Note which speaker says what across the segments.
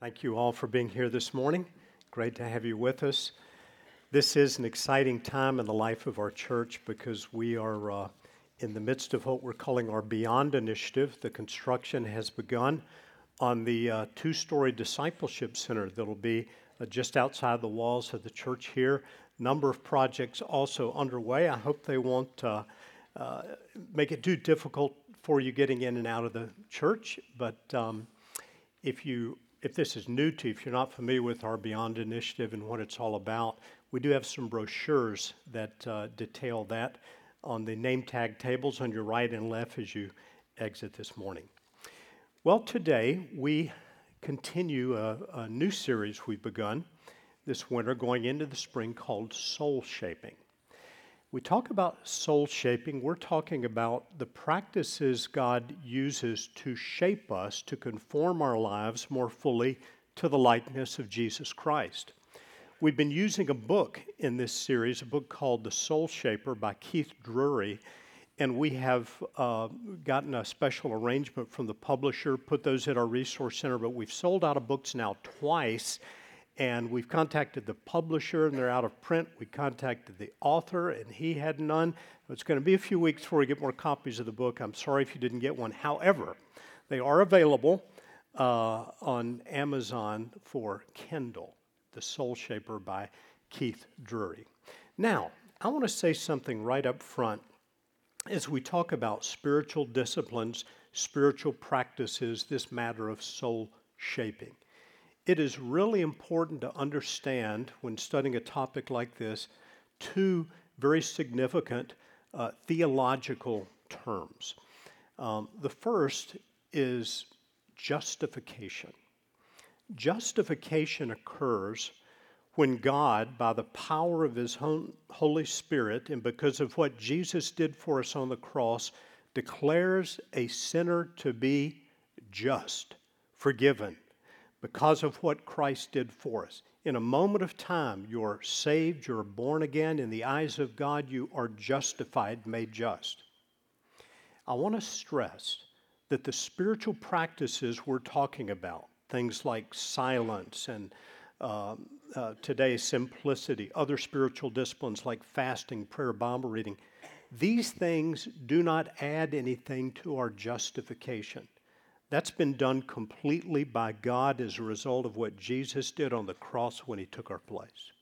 Speaker 1: Thank you all for being here this morning. Great to have you with us. This is an exciting time in the life of our church because we are uh, in the midst of what we're calling our Beyond Initiative. The construction has begun on the uh, two story discipleship center that'll be uh, just outside the walls of the church here. Number of projects also underway. I hope they won't uh, uh, make it too difficult for you getting in and out of the church, but um, if you if this is new to you, if you're not familiar with our Beyond Initiative and what it's all about, we do have some brochures that uh, detail that on the name tag tables on your right and left as you exit this morning. Well, today we continue a, a new series we've begun this winter going into the spring called Soul Shaping we talk about soul shaping, we're talking about the practices God uses to shape us to conform our lives more fully to the likeness of Jesus Christ. We've been using a book in this series, a book called The Soul Shaper by Keith Drury, and we have uh, gotten a special arrangement from the publisher, put those at our resource center, but we've sold out of books now twice and we've contacted the publisher and they're out of print. We contacted the author and he had none. It's going to be a few weeks before we get more copies of the book. I'm sorry if you didn't get one. However, they are available uh, on Amazon for Kindle, The Soul Shaper by Keith Drury. Now, I want to say something right up front as we talk about spiritual disciplines, spiritual practices, this matter of soul shaping it is really important to understand when studying a topic like this two very significant uh, theological terms. Um, the first is justification. Justification occurs when God, by the power of His Holy Spirit and because of what Jesus did for us on the cross, declares a sinner to be just, forgiven, because of what Christ did for us. In a moment of time, you're saved, you're born again. In the eyes of God, you are justified, made just. I want to stress that the spiritual practices we're talking about, things like silence and um, uh, today simplicity, other spiritual disciplines like fasting, prayer, Bible reading, these things do not add anything to our justification. That's been done completely by God as a result of what Jesus did on the cross when he took our place.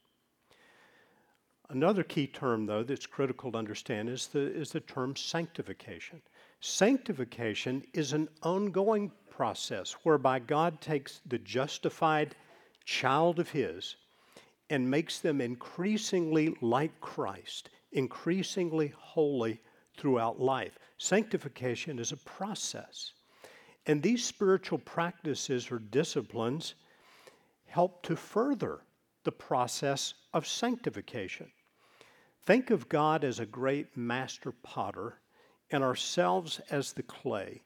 Speaker 1: Another key term, though, that's critical to understand is the, is the term sanctification. Sanctification is an ongoing process whereby God takes the justified child of His and makes them increasingly like Christ, increasingly holy throughout life. Sanctification is a process. And these spiritual practices or disciplines help to further the process of sanctification. Think of God as a great master potter and ourselves as the clay.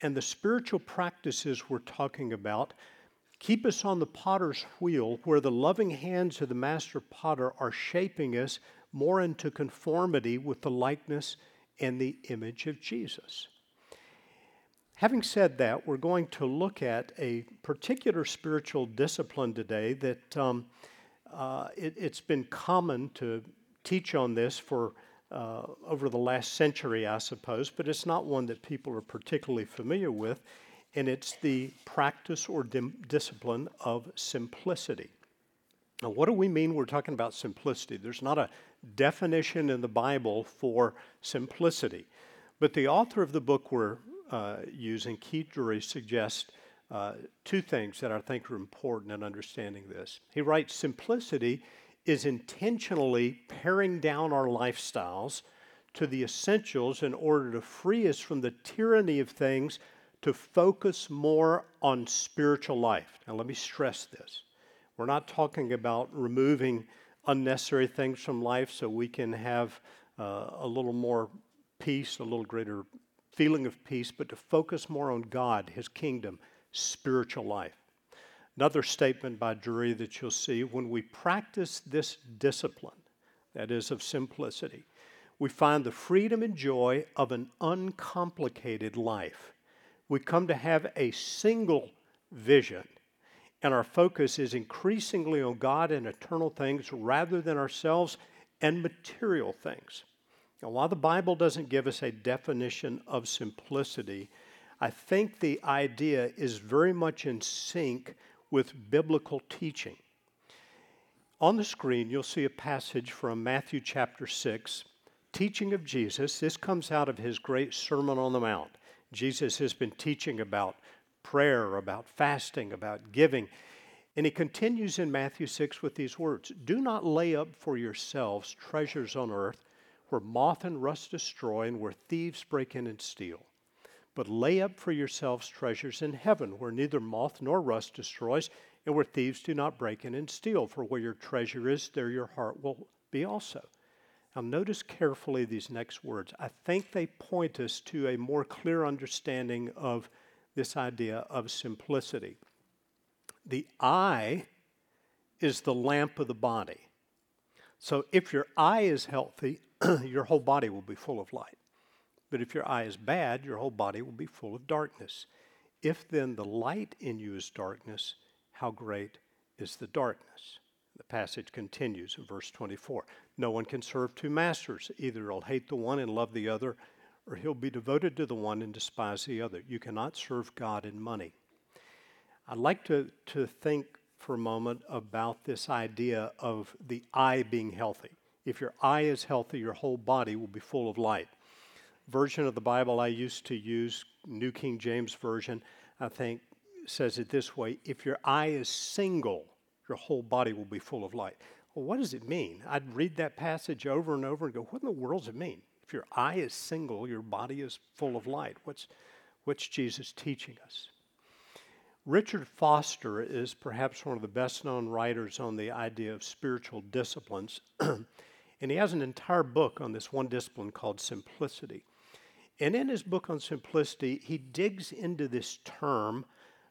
Speaker 1: And the spiritual practices we're talking about keep us on the potter's wheel where the loving hands of the master potter are shaping us more into conformity with the likeness and the image of Jesus. Having said that, we're going to look at a particular spiritual discipline today that um, uh, it, has been common to teach on this for uh, over the last century, I suppose, but it's not one that people are particularly familiar with, and it's the practice or dim- discipline of simplicity. Now, what do we mean we're talking about simplicity? There's not a definition in the Bible for simplicity, but the author of the book we're uh, using, Keith Drury suggests uh, two things that I think are important in understanding this. He writes Simplicity is intentionally paring down our lifestyles to the essentials in order to free us from the tyranny of things to focus more on spiritual life. Now, let me stress this. We're not talking about removing unnecessary things from life so we can have uh, a little more peace, a little greater feeling of peace, but to focus more on God, His kingdom, spiritual life. Another statement by Drury that you'll see when we practice this discipline, that is of simplicity, we find the freedom and joy of an uncomplicated life. We come to have a single vision and our focus is increasingly on God and eternal things rather than ourselves and material things. Now, while the Bible doesn't give us a definition of simplicity, I think the idea is very much in sync with biblical teaching. On the screen, you'll see a passage from Matthew chapter 6, teaching of Jesus. This comes out of his great Sermon on the Mount. Jesus has been teaching about prayer, about fasting, about giving. And he continues in Matthew 6 with these words Do not lay up for yourselves treasures on earth where moth and rust destroy and where thieves break in and steal. But lay up for yourselves treasures in heaven where neither moth nor rust destroys and where thieves do not break in and steal. For where your treasure is, there your heart will be also. Now, notice carefully these next words. I think they point us to a more clear understanding of this idea of simplicity. The eye is the lamp of the body. So if your eye is healthy, your whole body will be full of light. But if your eye is bad, your whole body will be full of darkness. If then the light in you is darkness, how great is the darkness? The passage continues in verse 24. No one can serve two masters. Either he'll hate the one and love the other, or he'll be devoted to the one and despise the other. You cannot serve God and money. I'd like to, to think for a moment about this idea of the eye being healthy. If your eye is healthy, your whole body will be full of light. Version of the Bible I used to use, New King James Version, I think says it this way if your eye is single, your whole body will be full of light. Well, what does it mean? I'd read that passage over and over and go, what in the world does it mean? If your eye is single, your body is full of light. What's, what's Jesus teaching us? Richard Foster is perhaps one of the best known writers on the idea of spiritual disciplines, and he has an entire book on this one discipline called simplicity. And in his book on simplicity, he digs into this term,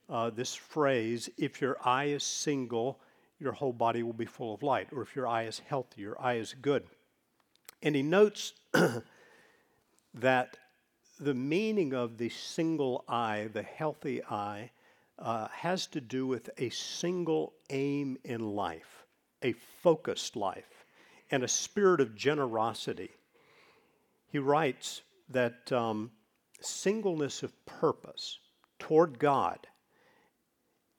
Speaker 1: uh, this phrase, if your eye is single, your whole body will be full of light, or if your eye is healthy, your eye is good. And he notes that the meaning of the single eye, the healthy eye, uh, has to do with a single aim in life, a focused life, and a spirit of generosity. He writes that um, singleness of purpose toward God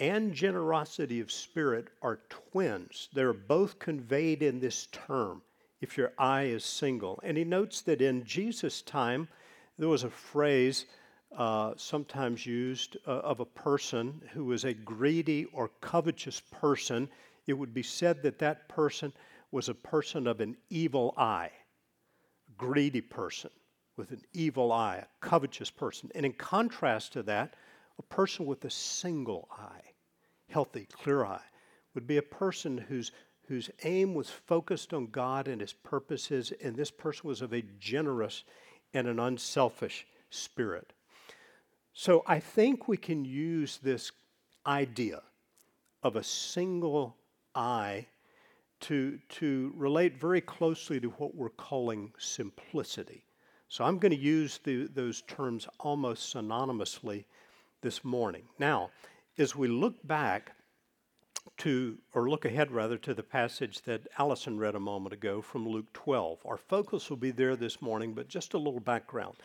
Speaker 1: and generosity of spirit are twins. They're both conveyed in this term if your eye is single. And he notes that in Jesus' time, there was a phrase uh, sometimes used uh, of a person who was a greedy or covetous person. It would be said that that person was a person of an evil eye, a greedy person with an evil eye, a covetous person. And in contrast to that, a person with a single eye, healthy, clear eye, would be a person whose whose aim was focused on God and his purposes, and this person was of a generous and an unselfish spirit. So I think we can use this idea of a single eye to, to relate very closely to what we're calling simplicity. So I'm going to use the, those terms almost synonymously this morning. Now, as we look back to, or look ahead rather, to the passage that Allison read a moment ago from Luke 12. Our focus will be there this morning, but just a little background.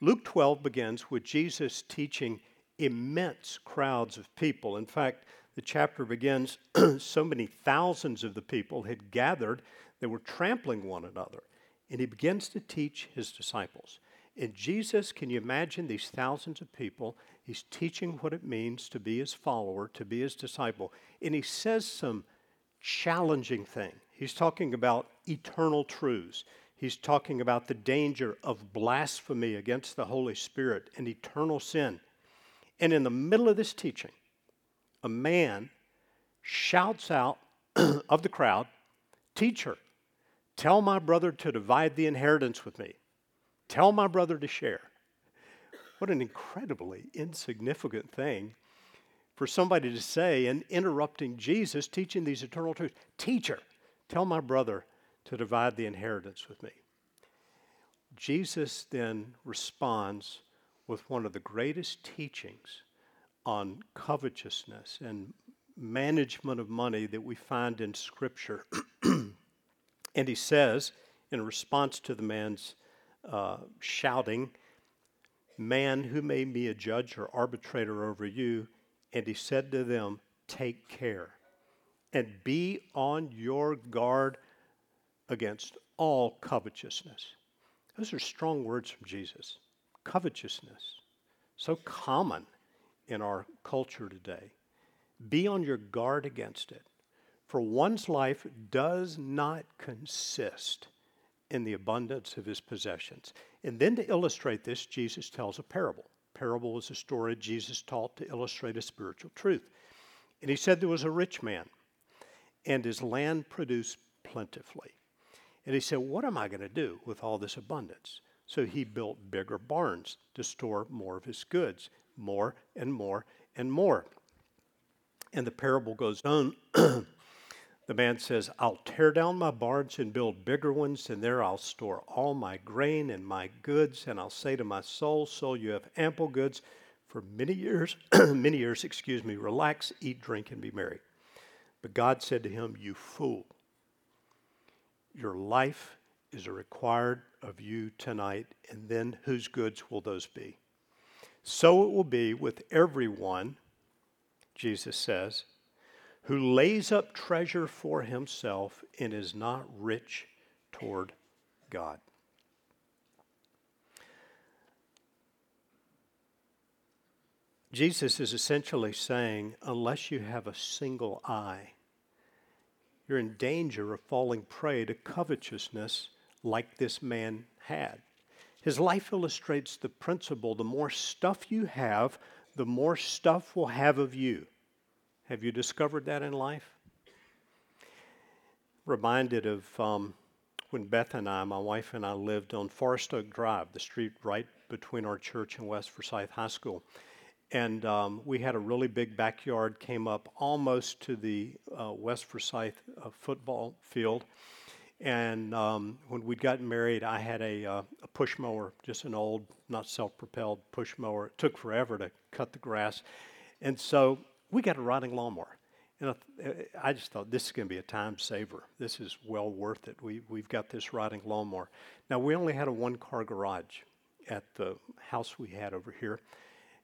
Speaker 1: Luke 12 begins with Jesus teaching immense crowds of people. In fact, the chapter begins so many thousands of the people had gathered, they were trampling one another. And he begins to teach his disciples. And Jesus, can you imagine these thousands of people? He's teaching what it means to be his follower, to be his disciple. And he says some challenging thing. He's talking about eternal truths. He's talking about the danger of blasphemy against the Holy Spirit and eternal sin. And in the middle of this teaching, a man shouts out of the crowd, Teacher, tell my brother to divide the inheritance with me. Tell my brother to share. What an incredibly insignificant thing for somebody to say and interrupting Jesus teaching these eternal truths. Teacher, tell my brother to divide the inheritance with me. Jesus then responds with one of the greatest teachings on covetousness and management of money that we find in Scripture. and he says, in response to the man's uh, shouting, Man, who made me a judge or arbitrator over you? And he said to them, Take care and be on your guard against all covetousness. Those are strong words from Jesus. Covetousness, so common in our culture today. Be on your guard against it. For one's life does not consist in the abundance of his possessions. And then to illustrate this, Jesus tells a parable. Parable is a story Jesus taught to illustrate a spiritual truth. And he said there was a rich man, and his land produced plentifully. And he said, What am I going to do with all this abundance? So he built bigger barns to store more of his goods, more and more and more. And the parable goes on. the man says, I'll tear down my barns and build bigger ones, and there I'll store all my grain and my goods. And I'll say to my soul, Soul, you have ample goods for many years, many years, excuse me, relax, eat, drink, and be merry. But God said to him, You fool, your life is required of you tonight, and then whose goods will those be? So it will be with everyone Jesus says, who lays up treasure for himself and is not rich toward God. Jesus is essentially saying, unless you have a single eye, you're in danger of falling prey to covetousness like this man had. His life illustrates the principle the more stuff you have, the more stuff we'll have of you. Have you discovered that in life? Reminded of um, when Beth and I, my wife and I, lived on Forest Oak Drive, the street right between our church and West Forsyth High School. And um, we had a really big backyard, came up almost to the uh, West Forsyth uh, football field. And um, when we'd gotten married, I had a, uh, a push mower, just an old, not self propelled push mower. It took forever to cut the grass. And so we got a riding lawnmower. And I just thought this is going to be a time saver. This is well worth it. We, we've got this riding lawnmower. Now, we only had a one car garage at the house we had over here.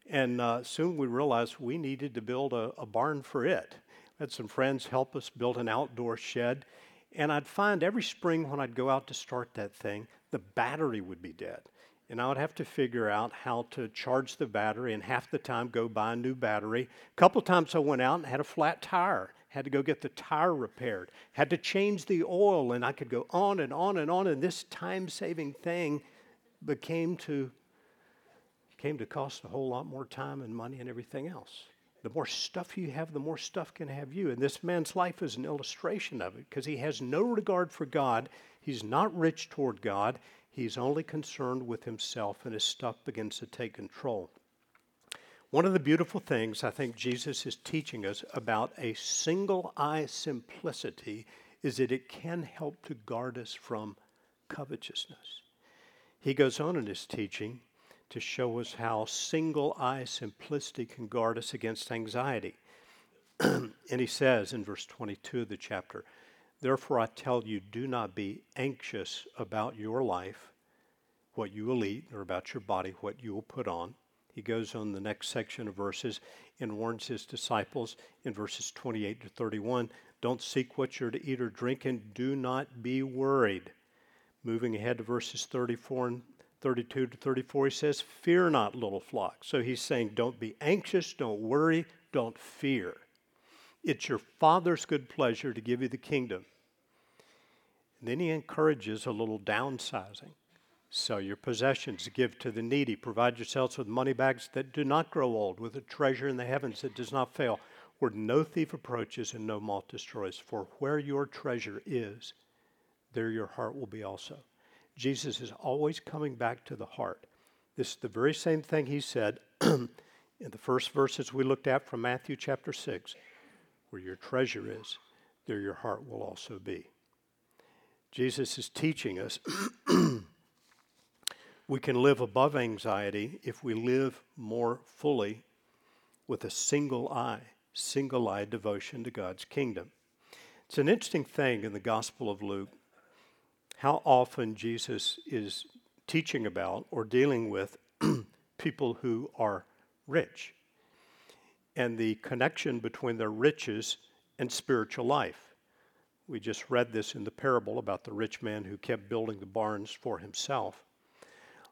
Speaker 1: And uh, soon we realized we needed to build a, a barn for it. Had some friends help us build an outdoor shed. And I'd find every spring when I'd go out to start that thing, the battery would be dead. And I would have to figure out how to charge the battery and half the time go buy a new battery. A couple of times I went out and had a flat tire, had to go get the tire repaired, had to change the oil, and I could go on and on and on. And this time saving thing became to came to cost a whole lot more time and money and everything else. The more stuff you have, the more stuff can have you. And this man's life is an illustration of it because he has no regard for God. He's not rich toward God. He's only concerned with himself, and his stuff begins to take control. One of the beautiful things I think Jesus is teaching us about a single eye simplicity is that it can help to guard us from covetousness. He goes on in his teaching to show us how single eye simplicity can guard us against anxiety. and he says in verse 22 of the chapter, Therefore I tell you, do not be anxious about your life, what you will eat, or about your body, what you will put on. He goes on the next section of verses and warns his disciples in verses 28 to 31 don't seek what you're to eat or drink, and do not be worried. Moving ahead to verses 34 and 32 to 34, he says, Fear not, little flock. So he's saying, Don't be anxious, don't worry, don't fear. It's your Father's good pleasure to give you the kingdom. And then he encourages a little downsizing. Sell your possessions, give to the needy, provide yourselves with money bags that do not grow old, with a treasure in the heavens that does not fail, where no thief approaches and no moth destroys. For where your treasure is, there your heart will be also. Jesus is always coming back to the heart. This is the very same thing he said in the first verses we looked at from Matthew chapter 6 where your treasure is, there your heart will also be. Jesus is teaching us we can live above anxiety if we live more fully with a single eye single eyed devotion to God's kingdom. It's an interesting thing in the Gospel of Luke how often Jesus is teaching about or dealing with people who are rich and the connection between their riches and spiritual life. We just read this in the parable about the rich man who kept building the barns for himself.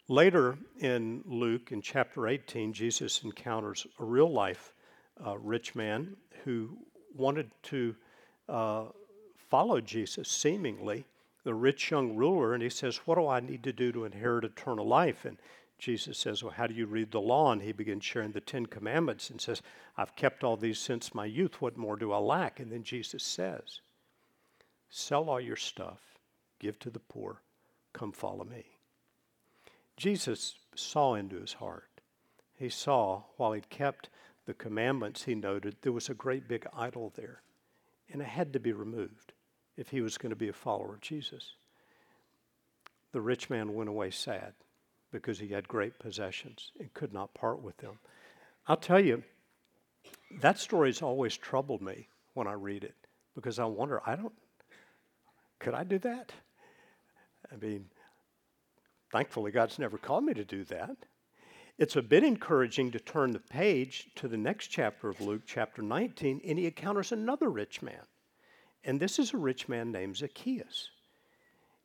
Speaker 1: Later in Luke, in chapter 18, Jesus encounters a real life uh, rich man who wanted to uh, follow Jesus, seemingly, the rich young ruler, and he says, What do I need to do to inherit eternal life? And Jesus says, Well, how do you read the law? And he begins sharing the Ten Commandments and says, I've kept all these since my youth. What more do I lack? And then Jesus says, Sell all your stuff, give to the poor, come follow me. Jesus saw into his heart. He saw, while he kept the commandments, he noted there was a great big idol there, and it had to be removed if he was going to be a follower of Jesus. The rich man went away sad because he had great possessions and could not part with them. I'll tell you, that story has always troubled me when I read it because I wonder, I don't, could I do that? I mean, Thankfully, God's never called me to do that. It's a bit encouraging to turn the page to the next chapter of Luke, chapter 19, and he encounters another rich man. And this is a rich man named Zacchaeus.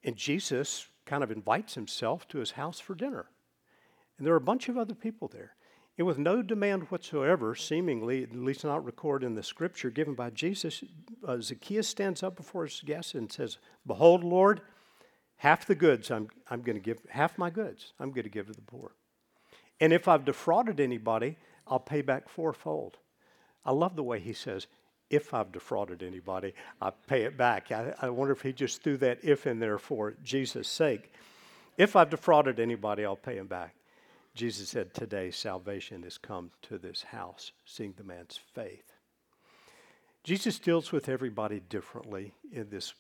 Speaker 1: And Jesus kind of invites himself to his house for dinner. And there are a bunch of other people there. And with no demand whatsoever, seemingly, at least not recorded in the scripture given by Jesus, uh, Zacchaeus stands up before his guests and says, Behold, Lord, half the goods I'm, I'm going to give, half my goods I'm going to give to the poor. And if I've defrauded anybody, I'll pay back fourfold. I love the way he says, if I've defrauded anybody, I pay it back. I, I wonder if he just threw that if in there for Jesus' sake. If I've defrauded anybody, I'll pay him back. Jesus said, Today salvation has come to this house, seeing the man's faith. Jesus deals with everybody differently in this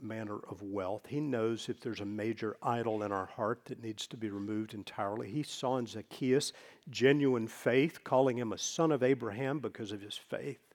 Speaker 1: manner of wealth. He knows if there's a major idol in our heart that needs to be removed entirely. He saw in Zacchaeus genuine faith, calling him a son of Abraham because of his faith.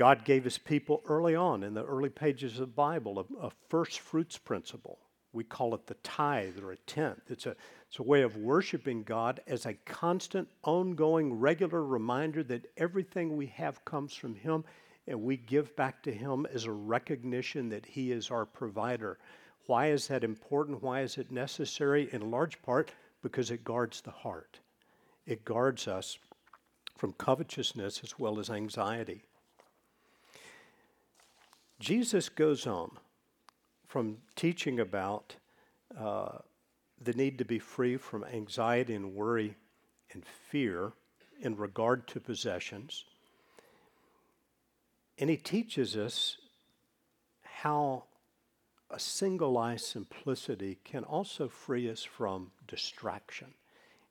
Speaker 1: God gave his people early on in the early pages of the Bible a, a first fruits principle. We call it the tithe or a tenth. It's a, it's a way of worshiping God as a constant, ongoing, regular reminder that everything we have comes from Him and we give back to Him as a recognition that He is our provider. Why is that important? Why is it necessary? In large part, because it guards the heart. It guards us from covetousness as well as anxiety. Jesus goes on from teaching about uh, the need to be free from anxiety and worry and fear in regard to possessions. And he teaches us how a single eye simplicity can also free us from distraction.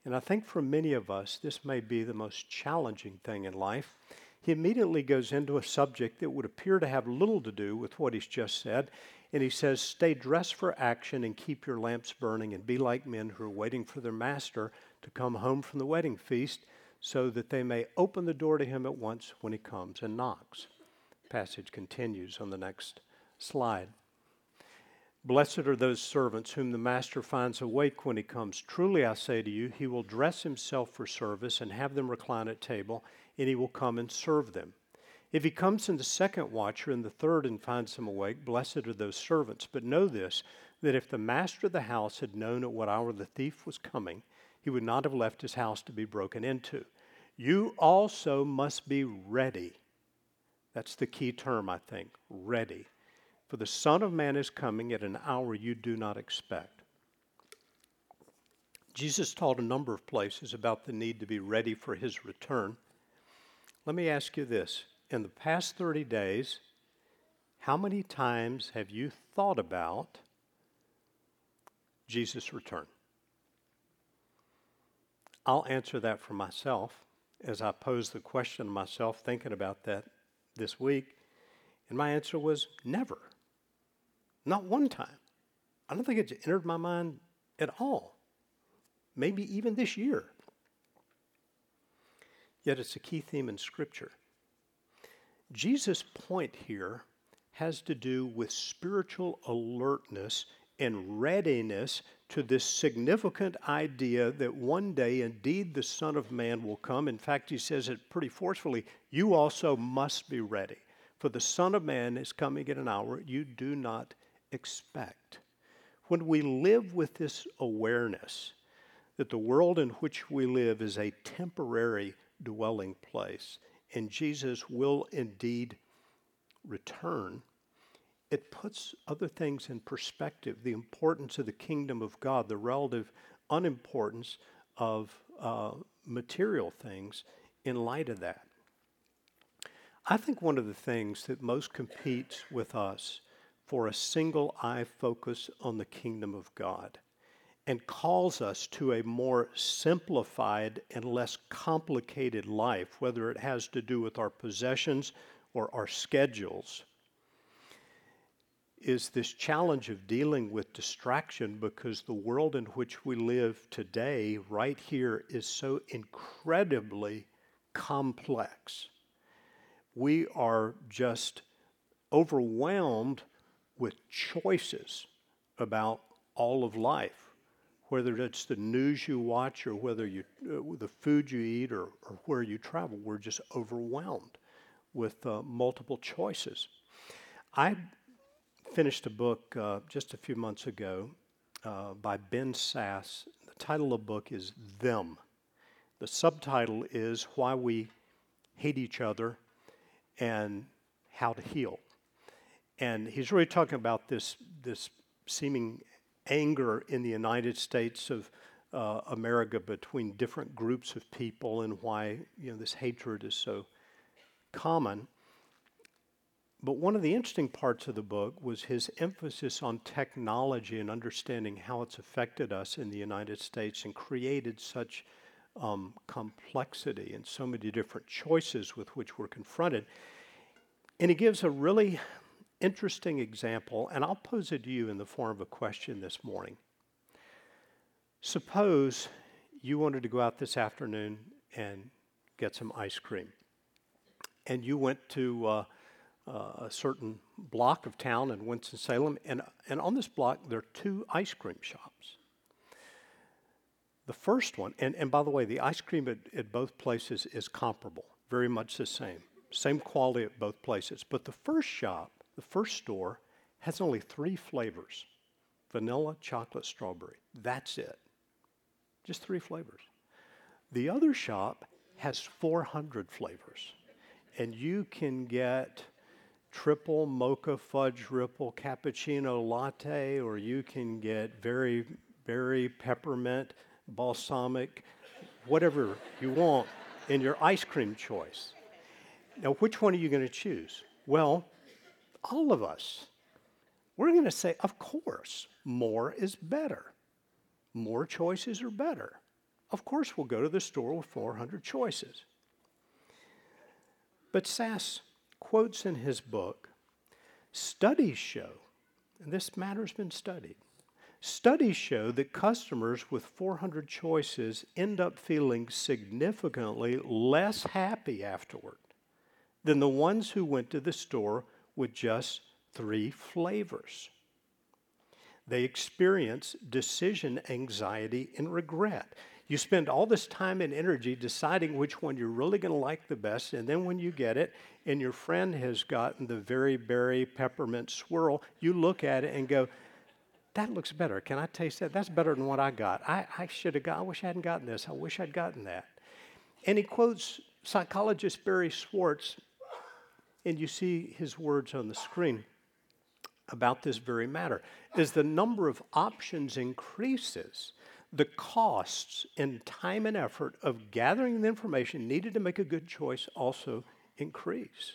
Speaker 1: And I think for many of us, this may be the most challenging thing in life. He immediately goes into a subject that would appear to have little to do with what he's just said, and he says, Stay dressed for action and keep your lamps burning, and be like men who are waiting for their master to come home from the wedding feast, so that they may open the door to him at once when he comes and knocks. Passage continues on the next slide. Blessed are those servants whom the master finds awake when he comes. Truly I say to you, he will dress himself for service and have them recline at table, and he will come and serve them. If he comes in the second watch or in the third and finds them awake, blessed are those servants. But know this, that if the master of the house had known at what hour the thief was coming, he would not have left his house to be broken into. You also must be ready. That's the key term, I think ready. For the Son of Man is coming at an hour you do not expect. Jesus taught a number of places about the need to be ready for his return. Let me ask you this in the past 30 days, how many times have you thought about Jesus' return? I'll answer that for myself as I pose the question to myself, thinking about that this week. And my answer was never. Not one time. I don't think it's entered my mind at all. Maybe even this year. Yet it's a key theme in Scripture. Jesus' point here has to do with spiritual alertness and readiness to this significant idea that one day indeed the Son of Man will come. In fact, he says it pretty forcefully you also must be ready, for the Son of Man is coming at an hour you do not expect. When we live with this awareness that the world in which we live is a temporary dwelling place and Jesus will indeed return, it puts other things in perspective the importance of the kingdom of God, the relative unimportance of uh, material things in light of that. I think one of the things that most competes with us for a single eye focus on the kingdom of God and calls us to a more simplified and less complicated life, whether it has to do with our possessions or our schedules is this challenge of dealing with distraction because the world in which we live today, right here, is so incredibly complex. We are just overwhelmed with choices about all of life, whether it's the news you watch or whether you, uh, the food you eat or, or, where you travel. We're just overwhelmed with uh, multiple choices. I finished a book uh, just a few months ago uh, by Ben Sasse. The title of the book is Them. The subtitle is Why We Hate Each Other and How to Heal. And he's really talking about this, this seeming anger in the United States of uh, America between different groups of people and why you know, this hatred is so common. But one of the interesting parts of the book was his emphasis on technology and understanding how it's affected us in the United States and created such um, complexity and so many different choices with which we're confronted. And he gives a really interesting example, and I'll pose it to you in the form of a question this morning. Suppose you wanted to go out this afternoon and get some ice cream, and you went to uh, uh, a certain block of town in Winston-Salem, and, and on this block there are two ice cream shops. The first one, and, and by the way, the ice cream at, at both places is comparable, very much the same, same quality at both places. But the first shop, the first store, has only three flavors vanilla, chocolate, strawberry. That's it. Just three flavors. The other shop has 400 flavors. And you can get triple mocha fudge ripple cappuccino latte, or you can get very, very peppermint, balsamic, whatever you want in your ice cream choice. Now, which one are you going to choose? Well, all of us. We're going to say, of course, more is better. More choices are better. Of course, we'll go to the store with 400 choices. But Sasse quotes in his book studies show, and this matter's been studied, studies show that customers with 400 choices end up feeling significantly less happy afterward than the ones who went to the store with just three flavors. They experience decision anxiety and regret. You spend all this time and energy deciding which one you're really going to like the best, and then when you get it, and your friend has gotten the very berry peppermint swirl, you look at it and go, that looks better. Can I taste that? That's better than what I got. I, I should have got, I wish I hadn't gotten this. I wish I'd gotten that. And he quotes psychologist Barry Schwartz, and you see his words on the screen about this very matter. As the number of options increases, the costs and time and effort of gathering the information needed to make a good choice also increase.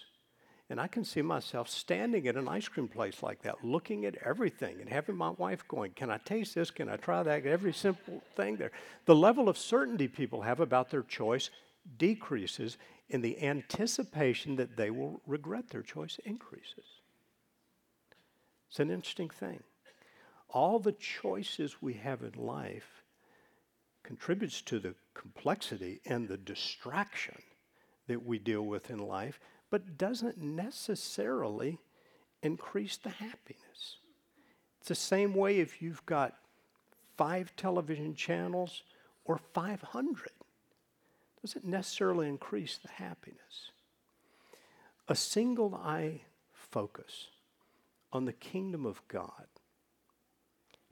Speaker 1: And I can see myself standing at an ice cream place like that, looking at everything and having my wife going, Can I taste this? Can I try that? Every simple thing there. The level of certainty people have about their choice decreases, in the anticipation that they will regret their choice increases. It's an interesting thing. All the choices we have in life contributes to the complexity and the distraction that we deal with in life, but doesn't necessarily increase the happiness. It's the same way if you've got five television channels or 500. Doesn't necessarily increase the happiness. A single eye focus on the kingdom of God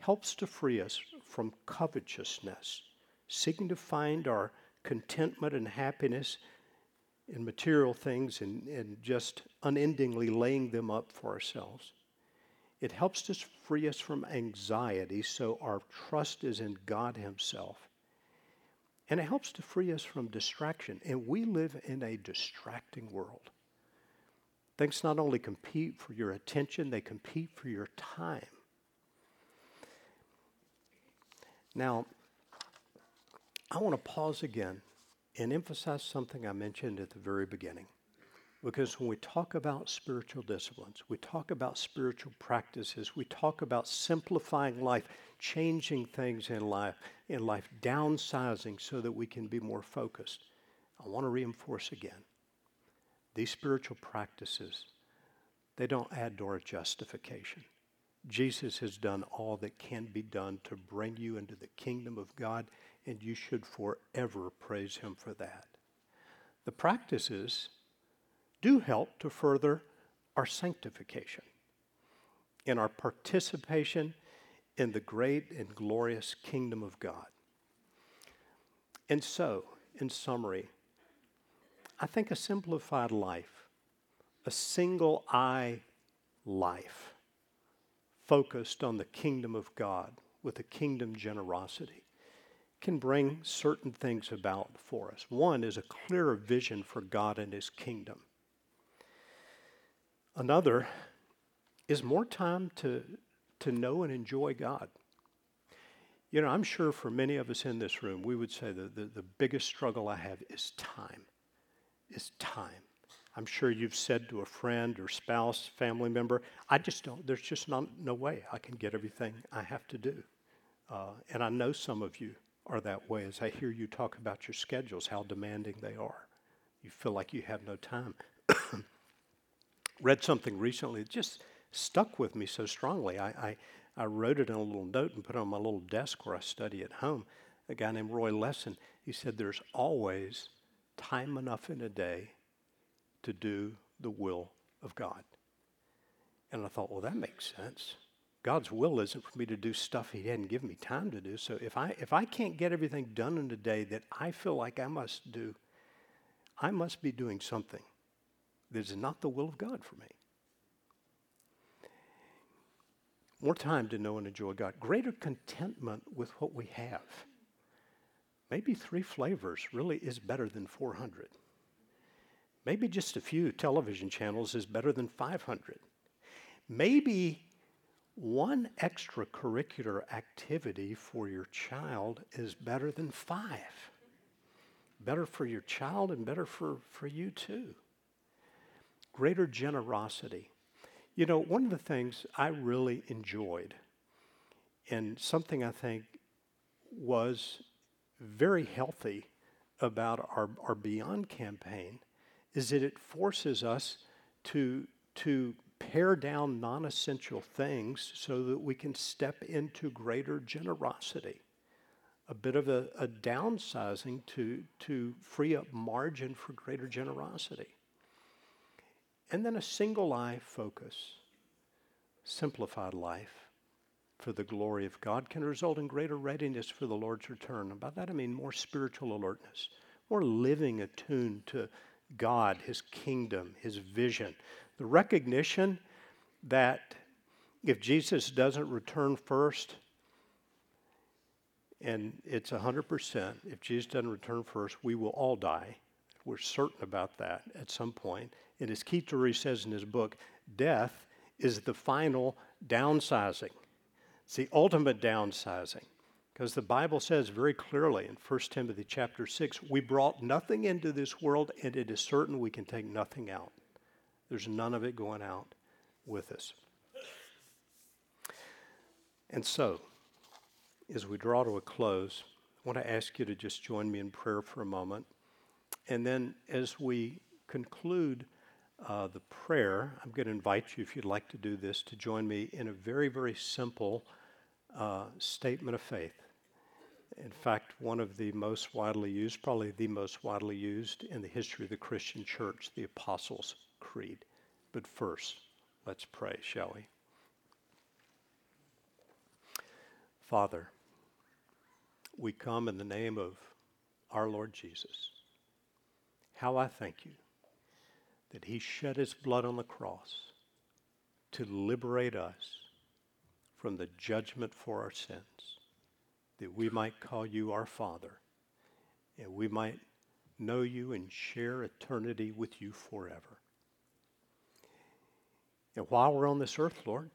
Speaker 1: helps to free us from covetousness, seeking to find our contentment and happiness in material things and, and just unendingly laying them up for ourselves. It helps to free us from anxiety so our trust is in God Himself. And it helps to free us from distraction. And we live in a distracting world. Things not only compete for your attention, they compete for your time. Now, I want to pause again and emphasize something I mentioned at the very beginning. Because when we talk about spiritual disciplines, we talk about spiritual practices, we talk about simplifying life, changing things in life, in life, downsizing so that we can be more focused. I want to reinforce again. These spiritual practices, they don't add to our justification. Jesus has done all that can be done to bring you into the kingdom of God, and you should forever praise Him for that. The practices do help to further our sanctification in our participation in the great and glorious kingdom of God. And so, in summary, I think a simplified life, a single eye life, focused on the kingdom of God with a kingdom generosity, can bring certain things about for us. One is a clearer vision for God and His kingdom. Another is more time to, to know and enjoy God. You know, I'm sure for many of us in this room, we would say that the, the biggest struggle I have is time. Is time. I'm sure you've said to a friend or spouse, family member, I just don't, there's just not, no way I can get everything I have to do. Uh, and I know some of you are that way as I hear you talk about your schedules, how demanding they are. You feel like you have no time. read something recently just stuck with me so strongly. I, I, I, wrote it in a little note and put it on my little desk where I study at home. A guy named Roy Lessin, he said, There's always time enough in a day to do the will of God. And I thought, well, that makes sense. God's will isn't for me to do stuff He hadn't given me time to do. So if I if I can't get everything done in a day that I feel like I must do, I must be doing something that is not the will of God for me. More time to know and enjoy God. Greater contentment with what we have. Maybe three flavors really is better than 400. Maybe just a few television channels is better than 500. Maybe one extracurricular activity for your child is better than five. Better for your child and better for, for you too greater generosity. You know, one of the things I really enjoyed, and something I think was very healthy about our, our Beyond campaign, is that it forces us to, to pare down non essential things so that we can step into greater generosity. A bit of a, a downsizing to, to free up margin for greater generosity. And then a single eye focus, simplified life for the glory of God can result in greater readiness for the Lord's return. And by that I mean more spiritual alertness, more living attuned to God, His kingdom, His vision. The recognition that if Jesus doesn't return first, and it's 100%, if Jesus doesn't return first, we will all die. We're certain about that at some point. And as Keith Drury says in his book, death is the final downsizing. It's the ultimate downsizing. Because the Bible says very clearly in 1 Timothy chapter 6, we brought nothing into this world, and it is certain we can take nothing out. There's none of it going out with us. And so, as we draw to a close, I want to ask you to just join me in prayer for a moment. And then as we conclude uh, the prayer, I'm going to invite you, if you'd like to do this, to join me in a very, very simple uh, statement of faith. In fact, one of the most widely used, probably the most widely used in the history of the Christian church, the Apostles' Creed. But first, let's pray, shall we? Father, we come in the name of our Lord Jesus. How I thank you that he shed his blood on the cross to liberate us from the judgment for our sins, that we might call you our Father, and we might know you and share eternity with you forever. And while we're on this earth, Lord,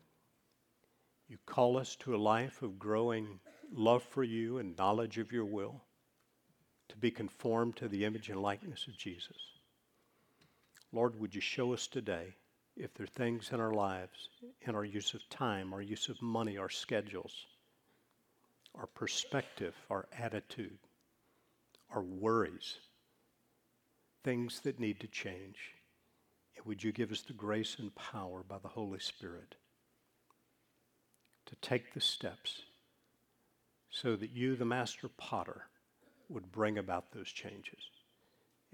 Speaker 1: you call us to a life of growing love for you and knowledge of your will, to be conformed to the image and likeness of Jesus. Lord, would you show us today if there are things in our lives, in our use of time, our use of money, our schedules, our perspective, our attitude, our worries, things that need to change. And would you give us the grace and power by the Holy Spirit to take the steps so that you, the master potter, would bring about those changes?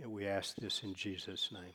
Speaker 1: And we ask this in Jesus' name.